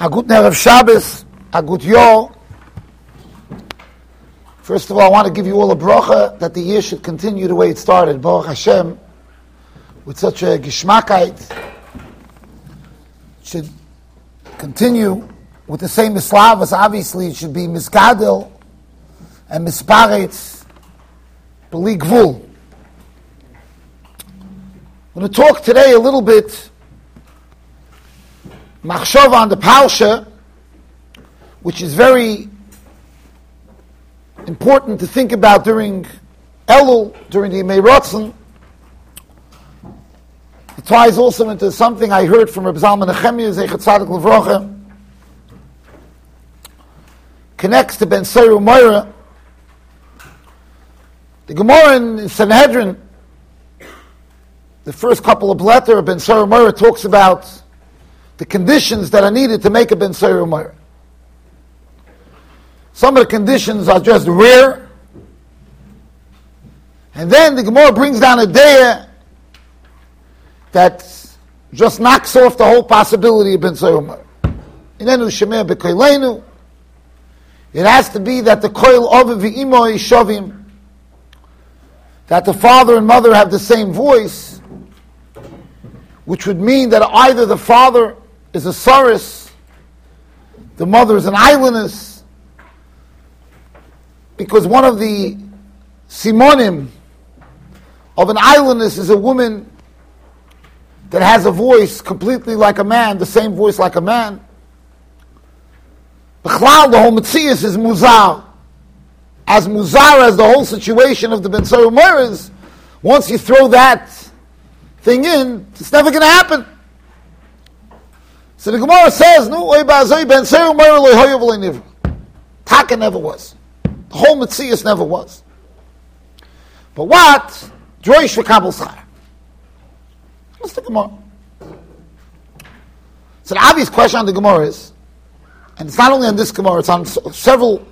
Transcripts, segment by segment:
A good Erev Shabbos, a good. First of all, I want to give you all a bracha that the year should continue the way it started. Baruch Hashem, with such a gishmakite, should continue with the same mislavas. Obviously, it should be misgadel and misparetz, beli gvul. I'm going to talk today a little bit machshava on the parsha, which is very important to think about during Elul, during the Yemei Ratzon. It ties also into something I heard from Reb Zalman Nechemia, Zechat Tzadik Levrocha, connects to Ben Seru Moira. The Gemara in Sanhedrin, the first couple of letter, Ben Seru Moira talks about the conditions that are needed to make a Ben Seir. Some of the conditions are just rare. And then the Gemara brings down a day that just knocks off the whole possibility of Ben Seir. It has to be that the koil of v'imo shovim, that the father and mother have the same voice, which would mean that either the father is a saris, the mother is an islandess, because one of the simonim of an islandess is a woman that has a voice completely like a man, the same voice like a man. The cloud, the whole Metzias is muzar. As muzar as the whole situation of the Ben is, once you throw that thing in, it's never going to happen. So the Gemara says, "No, ben Taka never was. The whole Metzias never was. But what? Droish v'kabel schar. What's the Gemara? So the obvious question on the Gemara is, and it's not only on this Gemara, it's on several,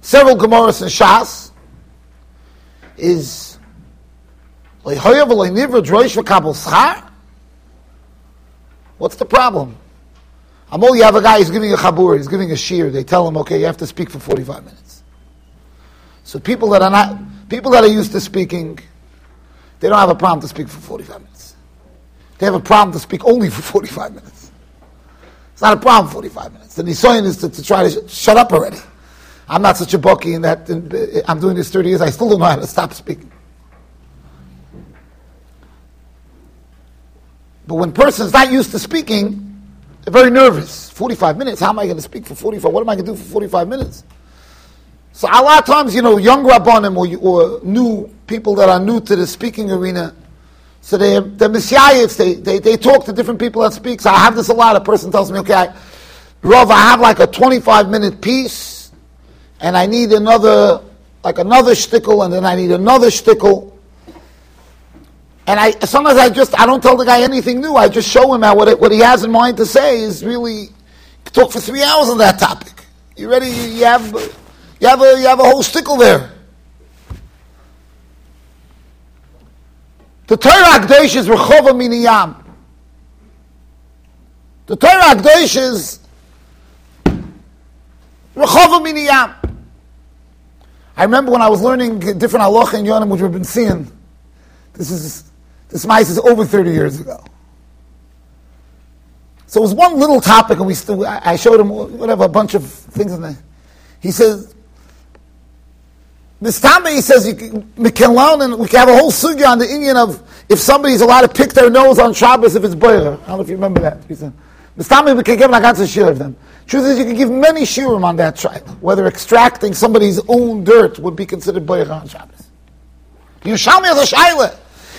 several Gemaras in Shas, is, What's the problem? Amol, you have a guy, he's giving a chabur, he's giving a shear. They tell him, okay, you have to speak for 45 minutes. So people that are not, people that are used to speaking, they don't have a problem to speak for 45 minutes. They have a problem to speak only for 45 minutes. It's not a problem, 45 minutes. The nisoyin is to, to try to sh- shut up already. I'm not such a bucky in that in, eh, I'm doing this 30 years, I still don't know how to stop speaking. But when person's not used to speaking, they're very nervous. 45 minutes, how am I going to speak for 45? What am I going to do for 45 minutes? So a lot of times, you know, young rabbanim or, or new people that are new to the speaking arena, so they, the messiahs, they, they, they talk to different people that speak. So I have this a lot. A person tells me, okay, I, Rav, I have like a 25 minute piece, and I need another, like another shtickle, and then I need another shtickle. And I sometimes I just I don't tell the guy anything new. I just show him how what, it, what he has in mind to say is really talk for three hours on that topic. You ready? You, have you have a you have a whole stickle there. The Torah Akdosh is Rechova Miniyam. The Torah Akdosh is Rechova Miniyam. I remember when I was learning different halacha in Yonim, which we've been seeing. This is this mice is over 30 years ago. So it was one little topic, and we still, I showed him whatever, a bunch of things in there. He says, this time he says, we can and we can have a whole sugya on the Indian of if somebody's allowed to pick their nose on Shabbos if it's boiler. I don't know if you remember that. He said, this time we can give an agatsa shir of them. Truth is, you can give many shirim on that trial. Whether extracting somebody's own dirt would be considered boiler on Shabbos. You show me the shaila.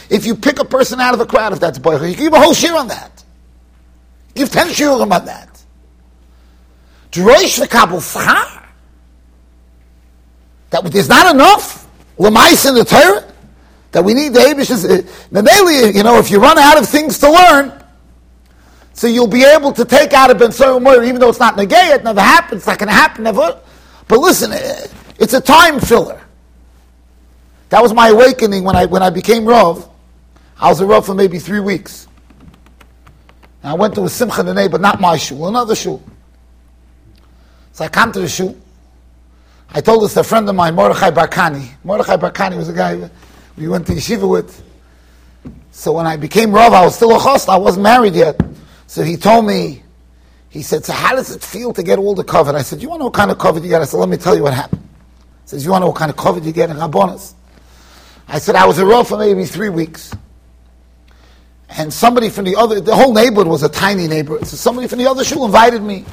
If you pick a person out of a crowd, if that's boicher, you give a whole shir on that. Give ten shiurim on that. Droish v'kabel schar. That there's not enough lemais in the Torah that we need the Abish's. You know, if you run out of things to learn, so you'll be able to take out a Ben Moyer, even though it's not negay, it never happens, it's not going to happen, never. But listen, it's a time filler. That was my awakening when I when I became Rav. I was a Rav for maybe three weeks. And I went to a Simcha Nene, but not my shul, another shul. So I come to the shul. I told this to a friend of mine, Mordechai Barkani. Mordechai Barkani was a guy we went to yeshiva with. So when I became Rav, I was still a host. I wasn't married yet. So he told me, he said, so how does it feel to get all the covet? I said, you want to know what kind of covet you get? I said, let me tell you what happened. He says, you want to know what kind of covet you get in Rabbonis? I said, I was a Rav for maybe three weeks. And somebody from the other, the whole neighborhood was a tiny neighborhood. So somebody from the other shul invited me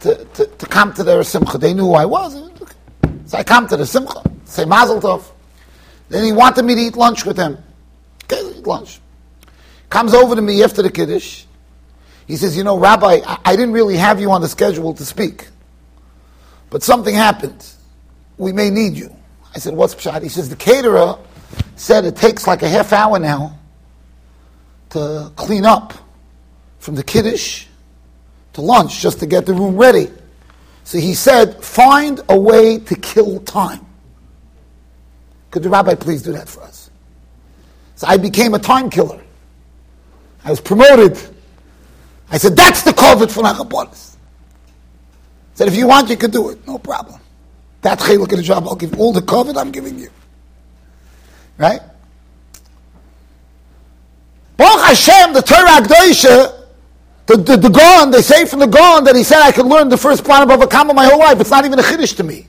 to, to, to come to their simcha. They knew who I was. So I come to the simcha, say mazel tov. Then he wanted me to eat lunch with him. Okay, eat lunch. Comes over to me after the kiddush. He says, you know, Rabbi, I, I didn't really have you on the schedule to speak. But something happened. We may need you. I said, what's pshat? He says, the caterer said it takes like a half hour now to clean up from the kiddush to lunch just to get the room ready. So he said, find a way to kill time. Could the rabbi please do that for us? So I became a time killer. I was promoted. I said, that's the COVID for Nachabonis. said, if you want, you can do it. No problem. That's look at the job. I'll give all the COVID I'm giving you. Right? Baruch Hashem, the Torah Akdosha, the, the, the they say from the Gaon that he said I could learn the first plan of Bava Kama my whole life. It's not even a Chiddush to me.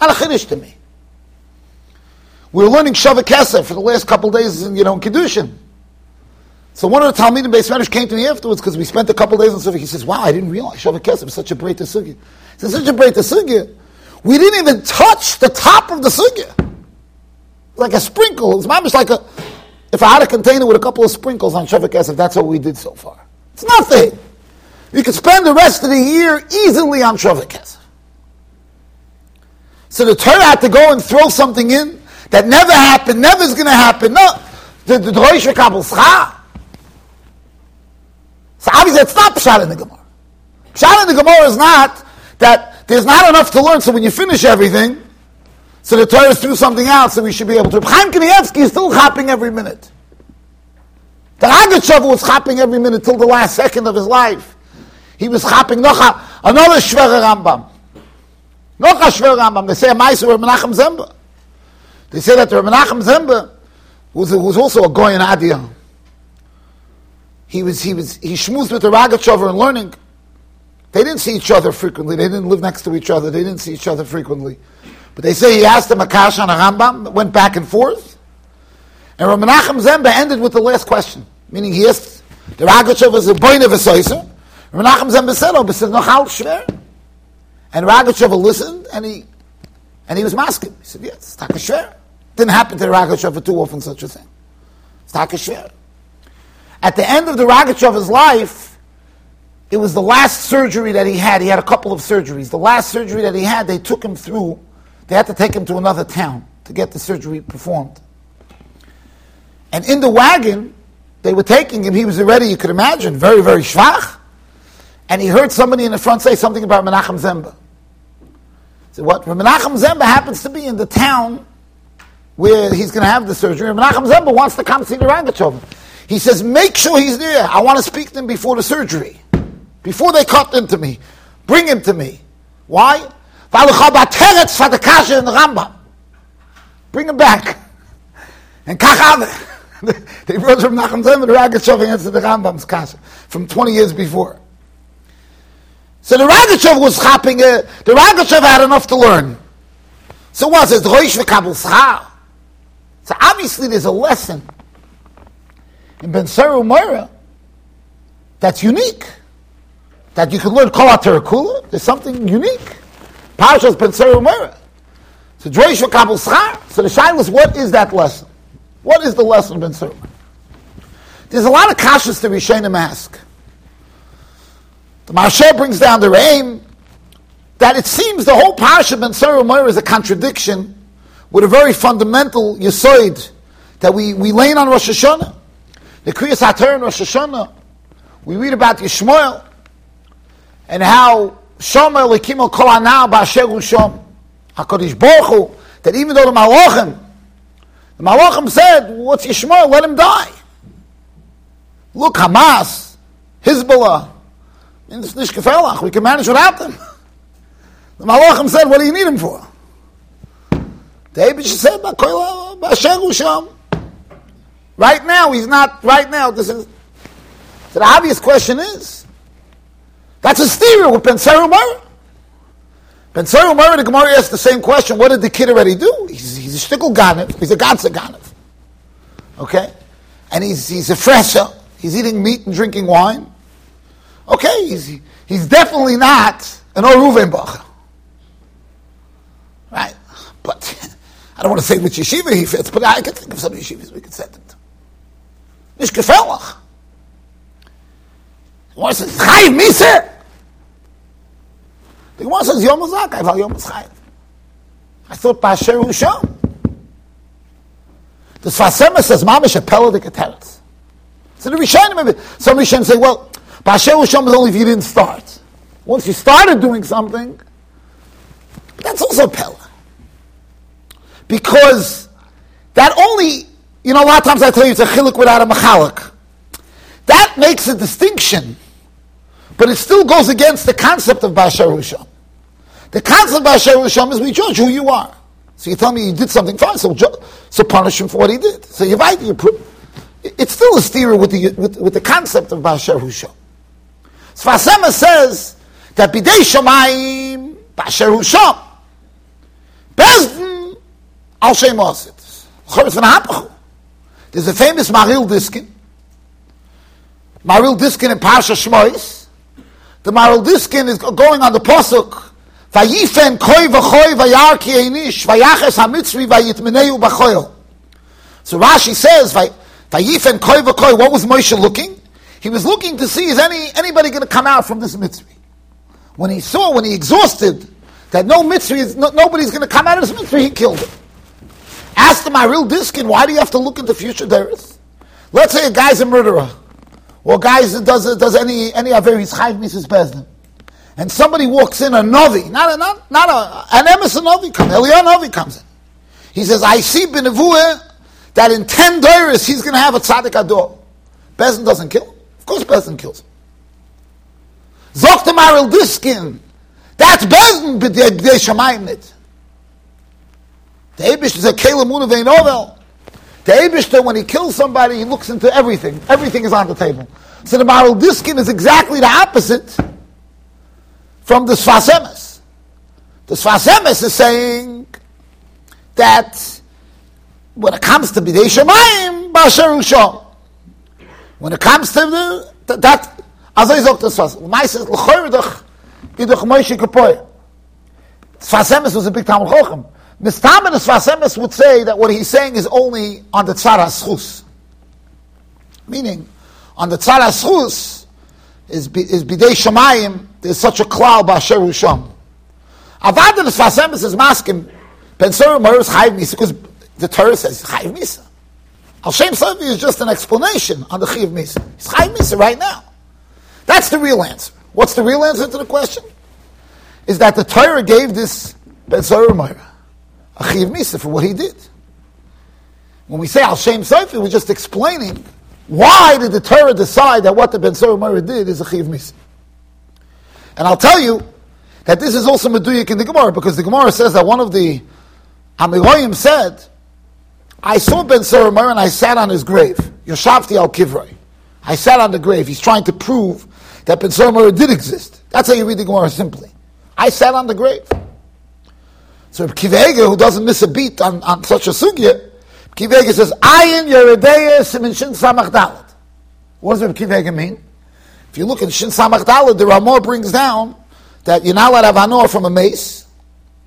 Not a Chiddush to me. We were learning Shavak Kesef for the last couple days in, you know, in Kiddushin. So one of the Talmidim Beis Medrash came to me afterwards because we spent a couple days on Shavak. He says, wow, I didn't realize Shavak Kesef is such a great sugya. It's such a great sugya. We didn't even touch the top of the sugya. Like a sprinkle. It's almost like a, if I had a container with a couple of sprinkles on Shavak Kesef, that's what we did so far. It's nothing. You could spend the rest of the year easily on Shavak Kesef. So the Torah had to go and throw something in that never happened, never is going to happen. No, the the Kabul So obviously it's not Pshat in the Gemara. Pshat in the Gemara is not that there's not enough to learn, so when you finish everything, so the Torah threw something out, so we should be able to. Chaim Kanievsky is still hopping every minute. The Agachav was hopping every minute till the last second of his life. He was hopping noch another Shver Rambam. Noch a Shver Rambam. They say a Meiser Menachem Zemba. They say that the Menachem Zemba was, was also a Goyen Adiyah. He was, he was, he schmoozed with the Rogatchover and learning. They didn't see each other frequently. They didn't live next to each other. They didn't see each other frequently. But they say he asked him a kash on a Rambam, went back and forth. And Rav Menachem Zemba ended with the last question. Meaning he asked, the Rogatchover was a boy of a soiser. Menachem Zemba said, oh, but said, no, how shver? And Rogatchover listened, and he, and he was masking. He said, yes, it's takashver. Didn't happen to the Rogatchover too often, such a thing. It's takashver. At the end of the Rogatchover's life, it was the last surgery that he had. He had a couple of surgeries. The last surgery that he had, they took him through. They had to take him to another town to get the surgery performed. And in the wagon, they were taking him. He was already, you could imagine, very, very schwach. And he heard somebody in the front say something about Menachem Zemba. So what? Menachem Zemba happens to be in the town where he's going to have the surgery. Menachem Zemba wants to come see the Rangachov. He says, make sure he's there. I want to speak to him before the surgery. Before they cut into me. Bring him to me. Why? Bring him back. And kachave. they brought from Nachum Zem and Ragachev answered the Rambam's kasha from 20 years before. So the Ragachev was hopping, it. the Ragachev had enough to learn. So what? It's Roish v'kabel So obviously there's a lesson in Ben Seru that's unique. That you can learn Kol Terakula. There's something unique. Parshas Ben Seru Moira. So Roish v'kabel So the shaila is, what is that lesson? What is the lesson of Seru There's a lot of kashas to Rishonim ask. The Marsha brings down the aim that it seems the whole parsha Ben Seru is a contradiction with a very fundamental yisoid that we, we lay on Rosh Hashanah. The Kriyas HaTorah in Rosh Hashanah, we read about Yishmael and how Shomer Lekimo Kol Anah Ba'asher Shom HaKadosh Baruch Hu, that even though the Malachim, the Malachim said, what's Yishmael? Let him die. Look, Hamas, Hezbollah, it's nicht gefährlich. We can manage without them. The Malachim said, what do you need him for? Abish said, Right now, he's not, right now, this is, so the obvious question is, that's a stereo with Ben Umar. Ben Umar, the Gemara asked the same question, what did the kid already do? He's, a shtickle ganav, he's a ganze ganav. Okay? And he's, he's a fresher, he's eating meat and drinking wine. Okay, he's, he's definitely not an Oruvenbach. Right? But I don't want to say which yeshiva he fits, but I can think of some yeshivas we could send him to. Nicht. The Gemara says, Chayiv Misa. The Gemara says, Yom Azak, I Yom. I thought Basher Husham. The Sfasema says, Mamish Apella de Keteretz. So the Rishonim, some Rishonim say, well, Basher Husham is only if you didn't start. Once you started doing something, that's also Pella. Because that only, you know, a lot of times I tell you it's a chiluk without a machalik. That makes a distinction, but it still goes against the concept of Bashar Husham. The concept of Bashar Husham is we judge who you are. So you tell me you did something fine, so, so punish him for what he did. So invite you. Put. It's still a steer with the, with, with the concept of Bashar Husham. Sfasema says that Bidei Shamayim Bashar Husham. Bezdin Al Shem Osit. There's a famous Maril Diskin. Maril Diskin in Parsha Shmois. The Maril Diskin is going on the Posuk. Vayifen koi v'choi vayar ki einish vayaches hamitzri vayitmeneu b'choil. So Rashi says, Vayifen koi v'choi, what was Moshe looking? He was looking to see is any anybody going to come out from this mitzvah. When he saw, when he exhausted, that no mitzvah is, no, nobody's going to come out of this mitzvah, he killed him. Ask the real Diskin, why do you have to look into future days? Let's say a guy's a murderer, or a guy does, does any, any Averis Chayv Mrs. Bezdin. And somebody walks in, a Novi, not a, not, not a, an Emerson Novi comes, Eliyahu Novi comes in. He says, I see Benavua that in 10 Doris he's going to have a tzaddik ador. Bezdin doesn't kill him. Of course Bezdin kills him. Zokta Maril Diskin, that's Bezdin b'dei shamayim nit. The Abish is a Kalamun of Novel. The Abishter, when he kills somebody, he looks into everything. Everything is on the table. So the Maral Diskin is exactly the opposite from the Sfas Emes. The Sfas Emes is saying that when it comes to Bidei Shemayim, Basher. When it comes to the, that, as I sagt das was. Meistens, l'choyrdach, idach Moshe Kapoy. Sfas Emes was a big Talmud Chochem. Mistamin Sfas Emes would say that what he's saying is only on the Tzara Schus. Meaning, on the Tzara Schus is, is Bidei Shemayim, there's such a cloud Basher Usham. Avad the Sfas Emes is masking, Ben Sura Maris Chayv Misa, because the Torah says Chayv Misa. Al Shem Savi is just an explanation on the Chayv Misa. It's Chayv Misa right now. That's the real answer. What's the real answer to the question? Is that the Torah gave this Ben Sura Maris a chiv misa for what he did. When we say al shem sofi, we're just explaining why did the Torah decide that what the Ben Sorah did is a chiv misa. And I'll tell you that this is also meduyik in the Gemara because the Gemara says that one of the Amiroyim said, I saw Ben Sorah and I sat on his grave. Yoshavti al Kivrei. I sat on the grave. He's trying to prove that Ben Sorah did exist. That's how you read the Gemara simply. I sat on the grave. So Kivega, who doesn't miss a beat on, on such a sugya, Kivega says, Ayin Yeredeya Simin Shin Samach Dalet. What does Kivega mean? If you look at Shin Samach Dalet, the Ramah brings down that you're not allowed to have anor from a mace,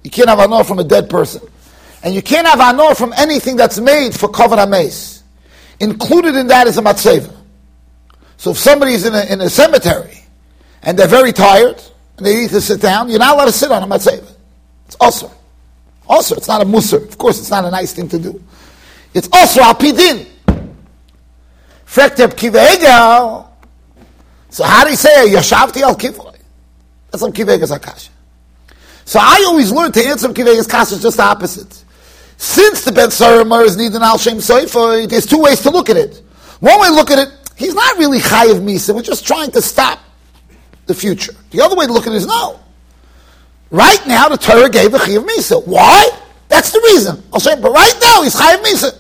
you can't have anor from a dead person, and you can't have anor from anything that's made for covered mace. Included in that is a matzeva. So if somebody's in a, in a cemetery and they're very tired and they need to sit down, you're not allowed to sit on a matzeva. It's awesome. Also, it's not a musr. Of course, it's not a nice thing to do. It's also alpidin. Frekteb kivegel. So how do you say yashavti al kivoy? That's on kivega's akasha. So I always learn to answer kivega's kasha is just the opposite. Since the Ben Saramar is needing al shem soifoy, there's two ways to look at it. One way to look at it, he's not really chayiv misa. We're just trying to stop the future. The other way to look at it is no. Right now, the Torah gave a Chiv Misa. Why? That's the reason. I'll say, but right now, he's Chayiv Misa.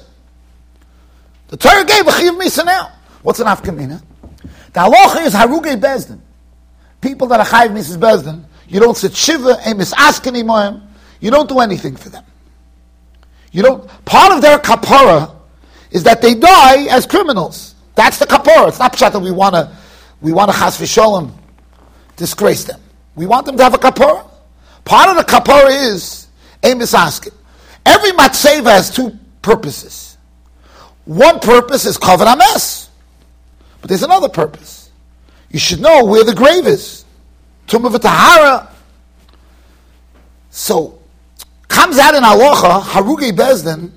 The Torah gave a Chiv Misa now. What's an Afkamina? The halacha is Haruge Bezdin. People that are Chayiv Misa Bezdin, you don't sit Shiva, Emis Askani Moim, you don't do anything for them. You don't, part of their kapara is that they die as criminals. That's the kapara. It's not pshat that we want to, we want to chas v'sholem disgrace them. We want them to have a kapara. Part of the kapara is Amos asking. Every matzeva has two purposes. One purpose is cover mess, but there's another purpose. You should know where the grave is. Tumah v'tahara. So, comes out in aloha, haruge bezdin,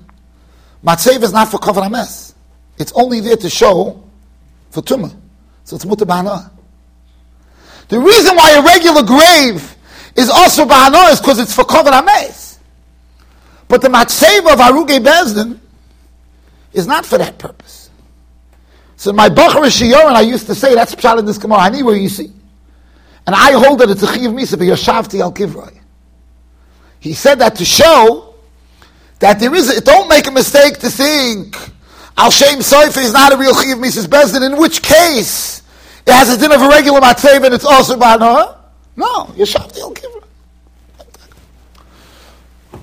matzeva is not for cover mess. It's only there to show for tumah. So it's mutabana. The reason why a regular grave is also ba'ano is because it's for cover ames. But the matzeva of Aruge Bezdin is not for that purpose. So my Bachar Shiyoran, I used to say, that's Pshat in this Gemara, I need where you see. And I hold that it's a Chiv Misa, but Yashavti al Kivroi. He said that to show that there is, a, don't make a mistake to think Al Shem Soifer is not a real Chiv Misa Bezdin, in which case it has a din of a regular Matzev and it's also Ba'anoah. No, Yeshavti al Kivra.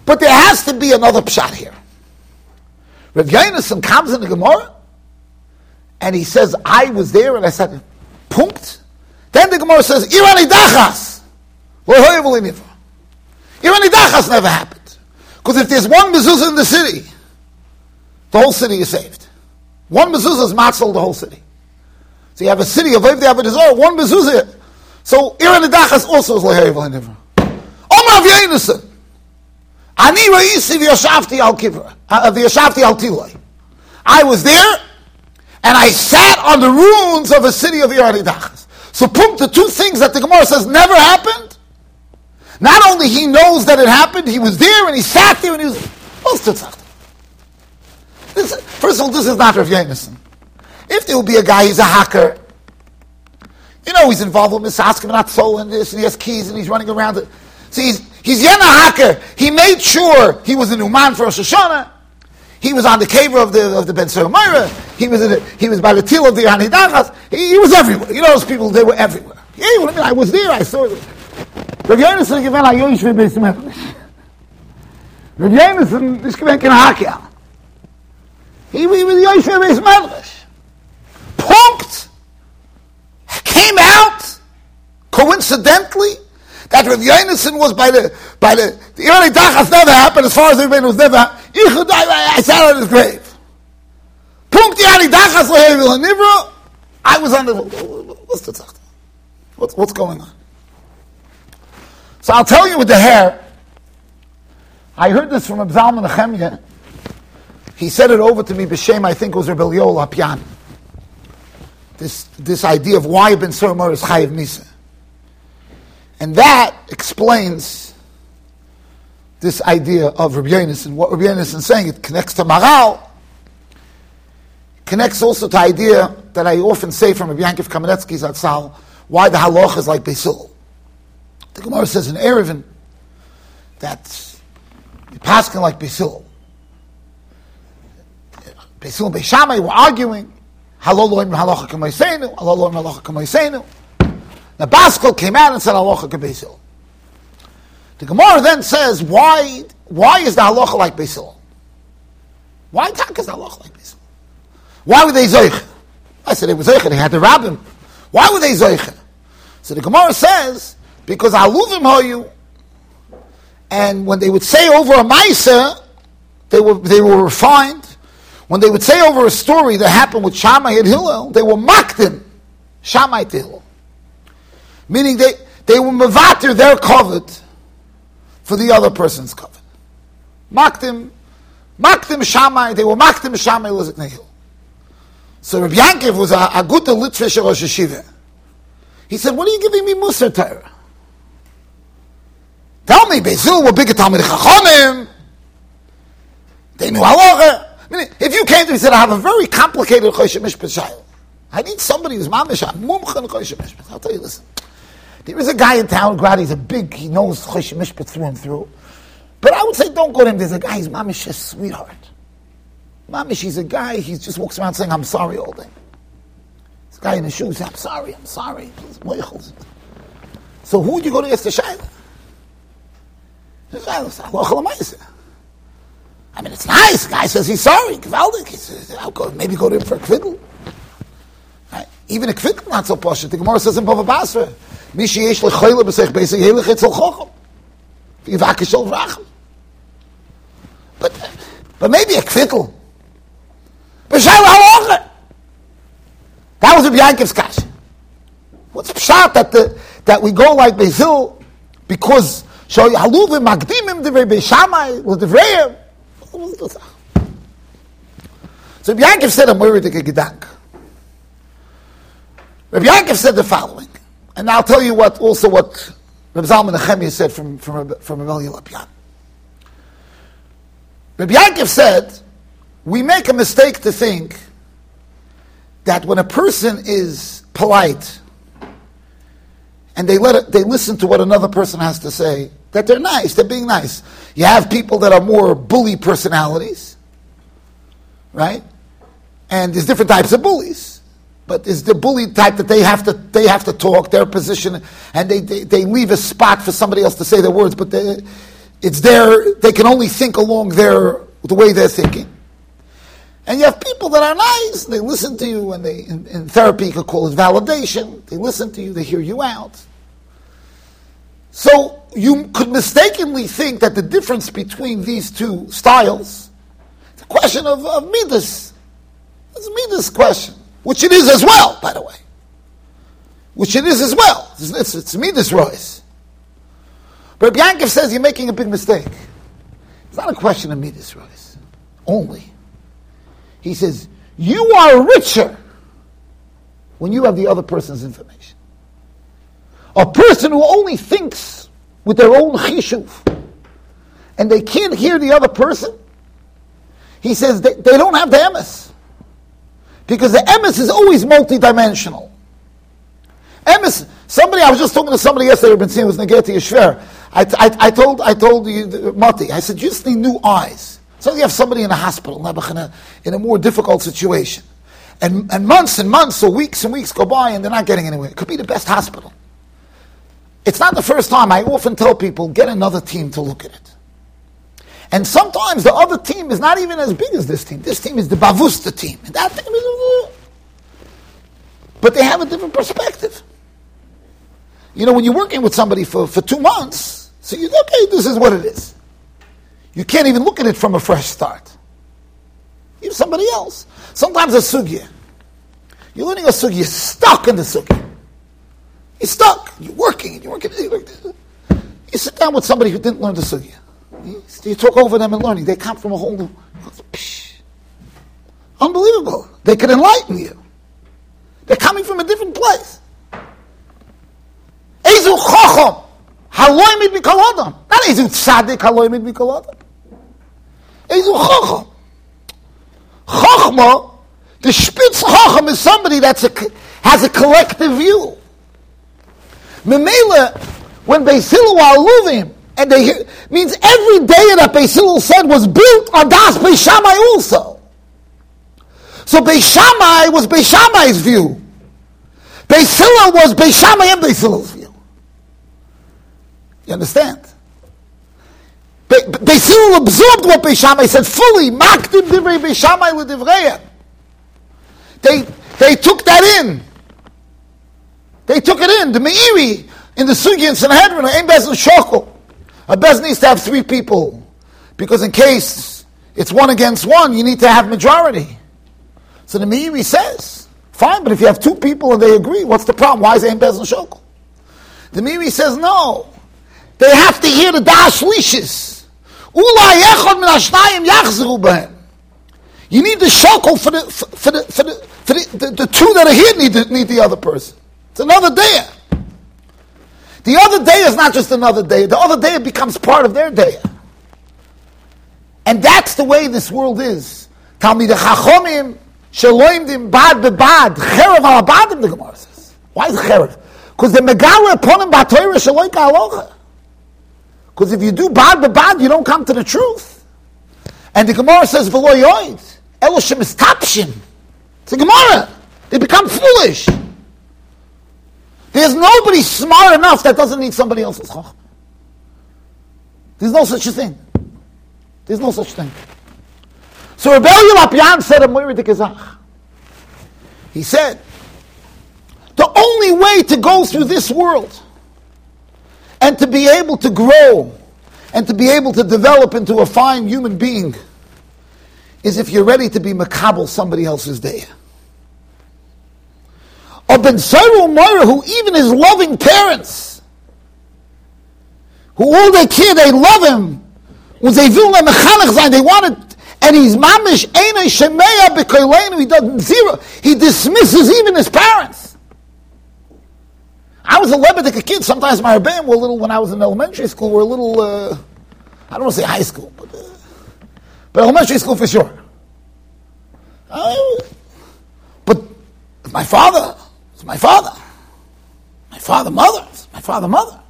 But there has to be another pshat here. Rav Yonason comes in the Gemara and he says, I was there and I said, punkt. Then the Gemara says, Irani dachas. Irani dachas never happened. Because if there's one mezuzah in the city, the whole city is saved. One mezuzah is matzal the whole city. So you have a city of Avdi Avedizor, one mezuzah so Iran Dachas also is Lehev Lenivra. Omar of. Ani Ra'isi v'yashavti al kivra, uh, v'yashavti al. I was there, and I sat on the ruins of a city of Iran Dachas. So put the two things that the Gemara says never happened. Not only he knows that it happened, he was there and he sat there and he was. This, first of all, this is not Rav Yonason. If there will be a guy, he's a hacker, you know he's involved with Misaskim and Atzol and this, and he has keys and he's running around. See, he's, he's Yena Hacker. He made sure he was an Uman for Rosh Hashanah. He was on the cave of the of the Ben Myra. He was the, he was by the till of the Hanidachas. He, he was everywhere. You know those people, they were everywhere. Yeah, I mean, I was there, I saw it. Rav Yonason given Ayosh Beis Medrash. Rav Yonason, this given Ken Hakel. He, was Yosh Beis Medrash. Punkt came out coincidentally that Rav Yonason was by the by the the early Dachas never happened as far as everybody was never. I sat on his grave. Punkt Yari Dachas Nivra. I was on the. What's the What's what's going on? So I'll tell you with the hair. I heard this from Abzal Menachemya. He said it over to me, b'shem, I think it was Rebbe Yoel Apyan this, this idea of why Ben Surmar is Chayiv Misa. And that explains this idea of Rabbi Yonis and what Rabbi Yonis is saying. It connects to Maral, connects also to the idea that I often say from Rabbi Yankiv Kamenetsky's Atzal, why the halach is like Besul. The Gemara says in Erevin that the Paskin like Besul. Besul and Beis Shammai were arguing. Haloloim halacha k'moisenu, haloloim halacha k'moisenu. The Baskel came out and said halacha k'besil. The Gemara then says, why, why is the halacha like Besil? Why tak is the halacha like Besil? Why were they zoich? I said they were zoich, they had to rob him. Why were they zoich? So the Gemara says, because haluvim hoyu, and when they would say over a maisa, they were, they were refined, when they would say over a story that happened with Shammai and Hillel, they were mocked him, Shammai to Hillel. Meaning they, they were mavater their covet for the other person's covet. Mocked him Shammai, they were him Shammai Hillel. So Rabbi Yankiv was a, a good Litvish Rosh. He said, what are you giving me Musa Torah? Tell me, Bezil were bigger Talmud Chachonim. They knew halacha. Eh? I mean, if you came to me and said, I have a very complicated Choshe Mishpat I need somebody who's mamish, mumcha in Choshe Mishpat. I'll tell you, listen, There is a guy in town, Grad, he's a big, he knows Chosh Mishpat through and through. But I would say don't go to him. There's a guy, he's mamish sweetheart. Mamish, he's a guy, he just walks around saying, I'm sorry all day. This guy in his shoes, I'm sorry, I'm sorry. So who would you go to ask the Shaila? The I mean, it's nice. The guy says he's sorry. Maybe go to him for a kviddle. Even a kviddle not so posh. The Gemara says in Bava Basra, Mishi yesh lechoyle b'sech beisig helich etzel chochem. Yivake shol vrachem. But, but maybe a kviddle. B'shayla halacha. That was a Yankov's kash. What's shot that the, that we go like Bezil because so haluvim magdimim divrei beishamai l'divrei so Rabbi Yankov said a Muridik Gedank. Rabbi Yankov said the following, and I'll tell you what also what Rabbi Zalman Nechemia said from from from Amelia Lopian. Rabbi Yankov said, we make a mistake to think that when a person is polite and they let it, they listen to what another person has to say, that they're nice, they're being nice. You have people that are more bully personalities, right? And there's different types of bullies. But there's the bully type that they have to they have to talk their position and they, they, they leave a spot for somebody else to say their words, but they, it's their they can only think along their the way they're thinking. And you have people that are nice, they listen to you, and they in, in therapy you could call it validation. They listen to you, they hear you out. So you could mistakenly think that the difference between these two styles, it's a question of, of midas. It's a midas question, which it is as well, by the way. Which it is as well. It's, it's, it's midas royce. But Yankov says you're making a big mistake. It's not a question of midas royce only. He says you are richer when you have the other person's information. A person who only thinks with their own chishuv and they can't hear the other person, he says they, they don't have the emes. Because the emes is always multidimensional. Emes, somebody, I was just talking to somebody yesterday who'd been seeing Yeshver. I, I, I, told, I told you, Mati, I said, you just need new eyes. So you have somebody in a hospital, in a, in a more difficult situation. And, and months and months or weeks and weeks go by and they're not getting anywhere. It could be the best hospital. It's not the first time. I often tell people, get another team to look at it. And sometimes the other team is not even as big as this team. This team is the Bavusta team. And that team is... But they have a different perspective. You know, when you're working with somebody for, for two months, so you okay, this is what it is. You can't even look at it from a fresh start. You're somebody else. Sometimes a sugya. You're learning a sugya, you're stuck in the sugya. You're stuck. You're working. You're working. You sit down with somebody who didn't learn the sugya. You talk over them and learning. They come from a whole. Psh, unbelievable. They can enlighten you. They're coming from a different place. Ezu chacham. Haloi mit mikol adam. Not ezu tzadik haloi mit mikol adam. Ezu chacham. Chachma, the spitz chacham is somebody that's a, has a collective view. Memela, when Beis Hillel are luvim, and they means every day that Beis Hillel said was built on Das Beis Shammai also. So Beis Shammai was Beis Shammai's view. Beis Hillel was Beis Shammai and Beis Hillel's view. You understand? Be- Beis Hillel absorbed what Beis Shammai said fully. Makdim divrei Beis Shammai. They, they took that in. They took it in. The Meiri in the Sugi in Sanhedrin, Ein Bezin Shokel. A Bez needs to have three people. Because in case it's one against one, you need to have majority. So the Meiri says, fine, but if you have two people and they agree, what's the problem? Why is it Ein Bezin Shokel? The Meiri says, no. They have to hear the Dash Lishis. You need the shokel for the for the for the, for the, the, the two that are here need the, need the other person. It's another day. The other day is not just another day. The other day becomes part of their day. And that's the way this world is. Talmid Chachomim, Shaloimdim, Bad Bebad, Cherev al Abadim, the Gemara says. Why is Cherev? Because the megala upon him b'atoira shaloika aloha. Because if you do bad bad, you don't come to the truth. And the Gemara says, "V'lo yoid eloshim is tapshin." It's a Gemara. They become foolish. There's nobody smart enough that doesn't need somebody else's chachma. There's no such a thing. There's no such thing. So Rebbe Lopian said a Moira de He said, the only way to go through this world and to be able to grow and to be able to develop into a fine human being is if you're ready to be makabel somebody else's day. A Ben Saru Moira who even his loving parents, who all they care, they love him, when they will they wanted, and he's mamish ene shemeya he does zero, he dismisses even his parents. I was a Lebedik kid. Sometimes my rebbeim were a little, when I was in elementary school, were a little, uh, I don't want to say high school, but, uh, but elementary school for sure. Uh, but my father, it's my father. My father, mother, my father, mother.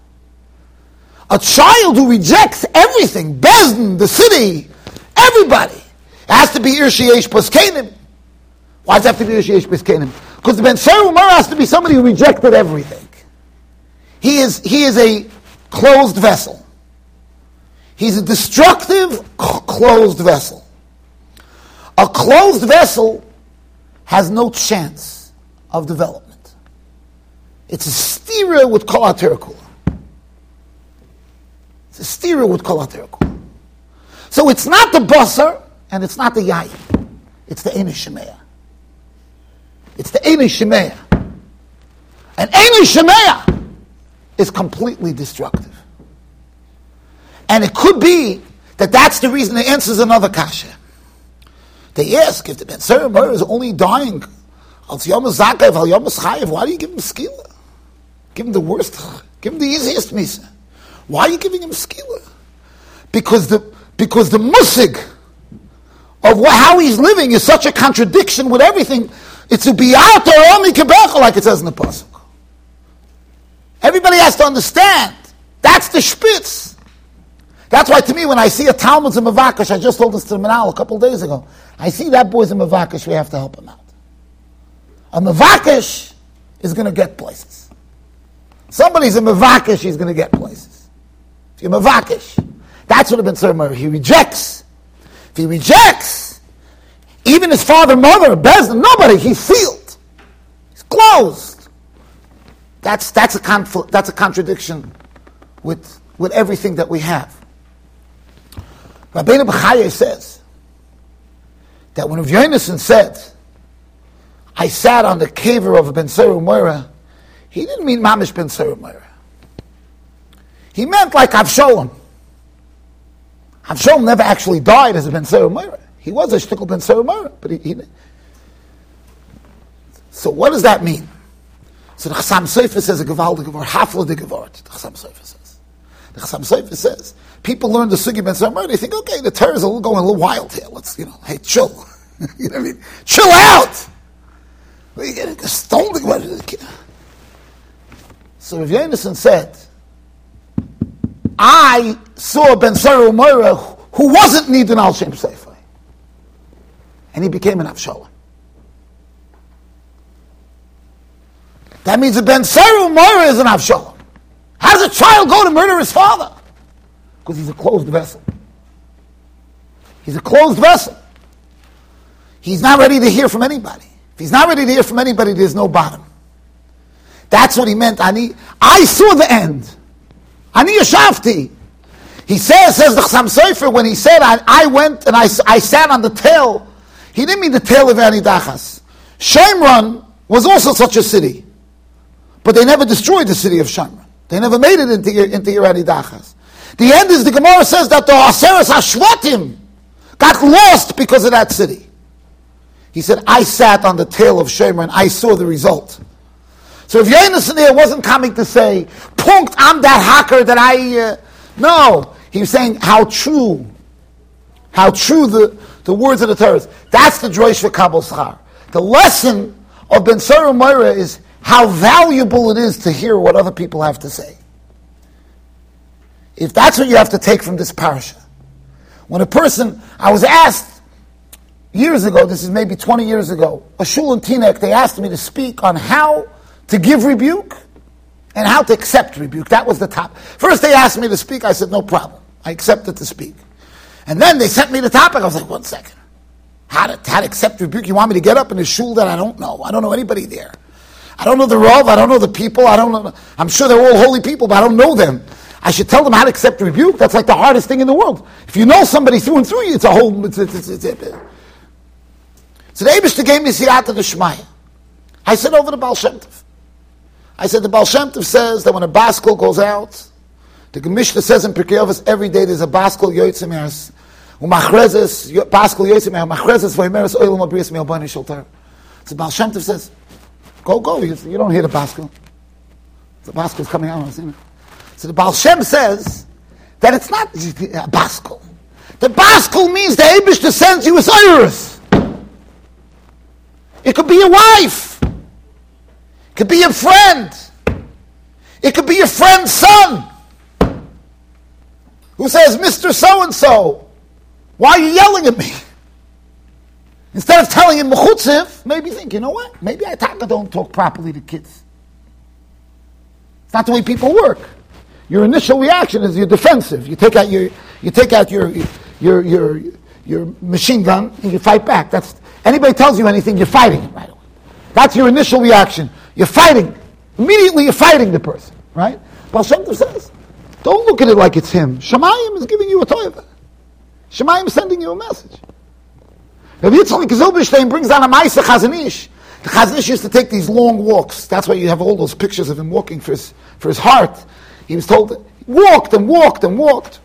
A child who rejects everything, Besden, the city, everybody, it has to be Irshiesh Paskenim. Why does it have to be Irshiesh Paskenim? Because the Ben Umar has to be somebody who rejected everything. He is, he is a closed vessel. He's a destructive, closed vessel. A closed vessel has no chance of development. It's a stira with kolaterakula. It's a stira with kolaterakula. So it's not the basar and it's not the yayin. It's the Enish It's the Enish And Enish is completely destructive. And it could be that that's the reason the answer is another kasha. They ask if the Ben is only dying al Yom Zakav, al Yom Chayev, why do you give him skila? Give him the worst, give him the easiest misa. Why are you giving him skila? Because the because the musig of how he's living is such a contradiction with everything. It's a bi'at or only like it says in the pasuk. Everybody has to understand. That's the spitz. That's why to me, when I see a Talmud in Mavakish, I just told this to Manal a couple days ago, I see that boy's in Mavakish, we have to help him out. A Mavakish is going to get places. Somebody's a Mavakish, he's going to get places. If you're Mavakish, that's what Ibn Sirmar, he rejects. If he rejects, even his father, mother, Bezdin, nobody, he's sealed. He's closed. That's, that's, a that's a contradiction with, with everything that we have. Rabbeinu Bechaya says that when Rav said, I sat on the caver of Ben Moira, he didn't mean Mamish Ben Moira. He meant like Avshalom. Avshalom never actually died as a Ben Moira. He was a shtickle Ben Moira, but he, he, So what does that mean? So the Chassam Sofer says a gewaldige word, hafla de gewort, the Chassam Sofer says. The Chassam Sofer says, people learn the Sugi Ben Samar, they think, okay, the Torah is a little going a little wild here. Let's, you know, hey, chill. you know what I mean? Chill out! Getting stoned? So Rav Yonason said, I saw Ben Sarah Moira who wasn't needing Al Shem Sefer. And he became an Avshalom. That means a Ben Seru Moira is an Avshalom. How does a child go to murder his father? Because he's a closed vessel. He's a closed vessel. He's not ready to hear from anybody. If he's not ready to hear from anybody, there's no bottom. That's what he meant. Ani, I saw the end. Ani Yashafti. He says, says the Chassam Sofer, when he said, I, I went and I, I sat on the tail, he didn't mean the tail of Ani Dachas. Shemron was also such a city. But they never destroyed the city of Shamra. They never made it into, into Irani Dachas. The end is the Gemara says that the Aseres Hashvatim got lost because of that city. He said, I sat on the tail of Shemer and I saw the result. So if Yonason there wasn't coming to say, Punkt, I'm that hacker that I. Uh, no, he was saying how true, how true the, the words of the Torah. That's the Droish Kabul Schar. The lesson of Ben Moira is how valuable it is to hear what other people have to say. If that's what you have to take from this parasha. When a person, I was asked years ago, this is maybe 20 years ago, a shul in Teaneck, they asked me to speak on how to give rebuke and how to accept rebuke. That was the top. First they asked me to speak, I said, no problem. I accepted to speak. And then they sent me the topic, I was like, one second. How to, how to accept rebuke? You want me to get up in a shul that I don't know? I don't know anybody there. I don't know the Rav, I don't know the people, I don't know, I'm sure they're all holy people, but I don't know them. I should tell them how to accept rebuke? That's like the hardest thing in the world. If you know somebody through and through, it's a whole, it's, it's, it's, it's, so the Abishta gave me Siyata Shmaya. I said over the Baal Shem Tov. I said the Baal Shem Tov says that when a baskel goes out, the Gemishta says in Pirkei every day there's a baskel yoytzim eres, umachrezes, baskel yoytzim eres, machrezes v'yimeres oilam abrias mi'albani shelter. So Baal Shem Tov says, Go, go. You, you don't hear the Baskel. The Baskel's coming out. So the Baal Shem says that it's not a Baskel. The Baskel means the Abish sends you as Iris. It could be your wife. It could be your friend. It could be your friend's son who says, Mr. So and so, why are you yelling at me? Instead of telling him mechutziv, maybe think, you know what? Maybe I don't talk properly to kids. It's not the way people work. Your initial reaction is you're defensive. You take out your you take out your your your your machine gun and you fight back. That's anybody tells you anything, you're fighting it right away. That's your initial reaction. You're fighting. Immediately you're fighting the person, right? Baal Shem Tov says, don't look at it like it's him. Shemayim is giving you a toiva. Shemayim is sending you a message. Rabbi Yitzchak Zilberstein brings down a Maisa Chazon Ish. The Chazon Ish used to take these long walks. That's why you have all those pictures of him walking for his, for his heart. He was told, walked and walked and walked.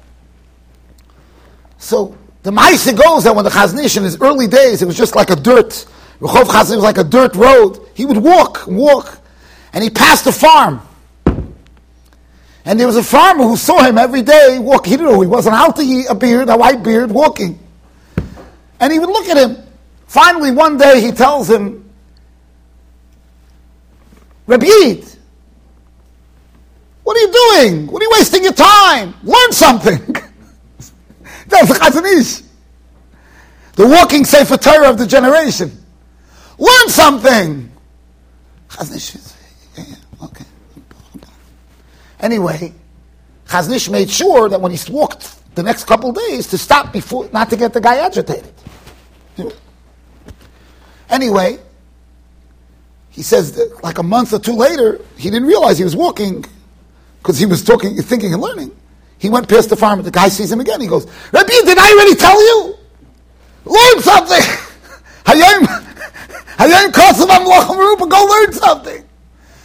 So the Maisa goes that when the Chazon Ish in his early days, it was just like a dirt. Rechov Chazon was like a dirt road. He would walk walk. And he passed a farm. And there was a farmer who saw him every day walk. He didn't know he was an alti, a beard, a white beard, walking. And he would look at him. Finally, one day he tells him, Rabbi what are you doing? What are you wasting your time? Learn something. That's the Chazon Ish. The walking Sefer Torah of the generation. Learn something. Chazon Ish, yeah, okay. Anyway, Chazon Ish made sure that when he walked the next couple days to stop before, not to get the guy agitated. Anyway, he says that like a month or two later, he didn't realize he was walking because he was talking, thinking and learning. He went past the farm, and the guy sees him again. He goes, Rabbi, did I already tell you? Learn something. kosavam lochem go learn something.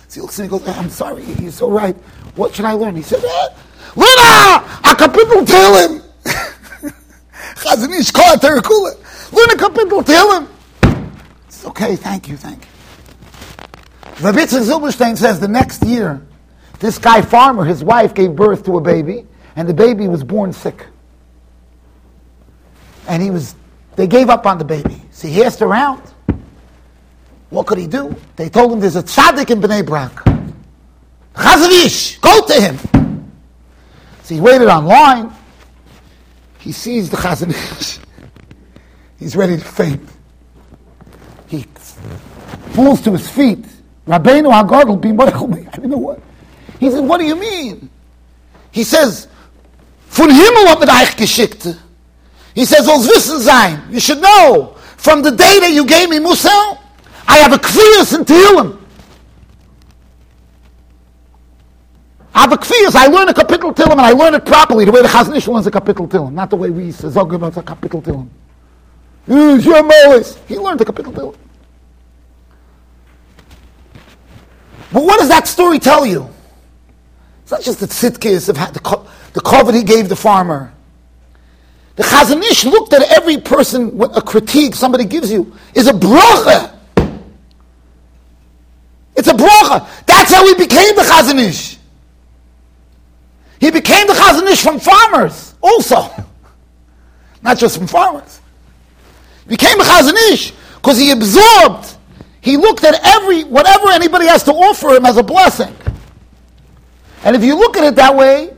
So he looks at me and goes, I'm sorry, you're so right. What should I learn? He said, eh, learn a, kapitel tehillim. Chazon Ish kol terakula. Learn a kapitel tehillim. It's okay, thank you, thank you. Rabbi Zilberstein says the next year, this guy farmer, his wife gave birth to a baby, and the baby was born sick. And he was, they gave up on the baby. So he asked around, what could he do? They told him there's a tzaddik in Bnei Brak. Chazon Ish, go to him. So he waited online. He sees the Chazon Ish. He's ready to faint. He falls to his feet. Rabbeinu HaGadol, be I don't know what. He says, what do you mean? He says, von Himmel hat mir euch geschickt. He says, als wissen sein, you should know, from the day that you gave me Musa, I have a kfiyas in Tehillim. I have a kfiyas, I learn a kapitel Tehillim, and I learn it properly, the way the Chazon Ish learns a kapitel Tehillim, not the way we say, about a kapitel Tehillim. He learned a kapitel Tehillim. But what does that story tell you? It's not just the tzidkis of the, the covet he gave the farmer. The Chazon Ish looked at every person, a critique somebody gives you, is a bracha. It's a bracha. That's how he became the Chazon Ish. He became the Chazon Ish from farmers also. Not just from farmers. He became a Chazon Ish because he absorbed He looked at every, whatever anybody has to offer him as a blessing. And if you look at it that way,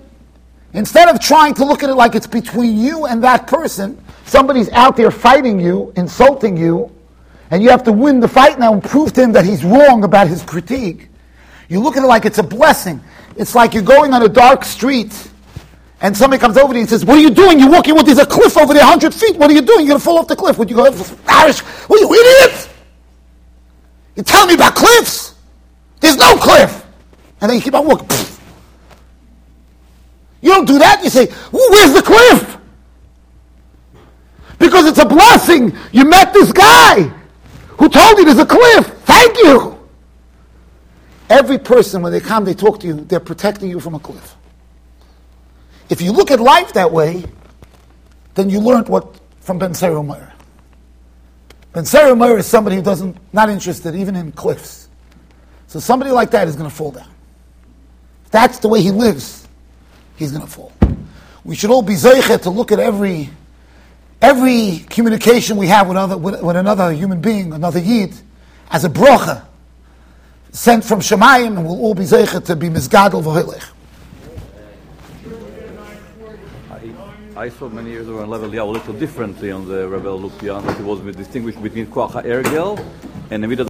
instead of trying to look at it like it's between you and that person, somebody's out there fighting you, insulting you, and you have to win the fight now and prove to him that he's wrong about his critique. You look at it like it's a blessing. It's like you're going on a dark street and somebody comes over to you and says, What are you doing? You're walking with there's a cliff over there, 100 feet. What are you doing? You're going to fall off the cliff. Would you go, Irish? What are you idiots? You're telling me about cliffs? There's no cliff. And then you keep on walking. You don't do that. You say, Where's the cliff? Because it's a blessing. You met this guy who told you there's a cliff. Thank you. Every person, when they come, they talk to you, they're protecting you from a cliff. If you look at life that way, then you learned what from Ben Meir. Ben Meir is somebody who doesn't, not interested even in cliffs. So somebody like that is going to fall down. If that's the way he lives, he's going to fall. We should all be zeichet to look at every every communication we have with, other, with, with another human being, another yid, as a brocha sent from Shemayim, and we'll all be zeichet to be misgadol v'hilech. I saw many years ago on level yeah, a little differently on the Rebel Lopian, that it was distinguished between Koach Ergel and the middle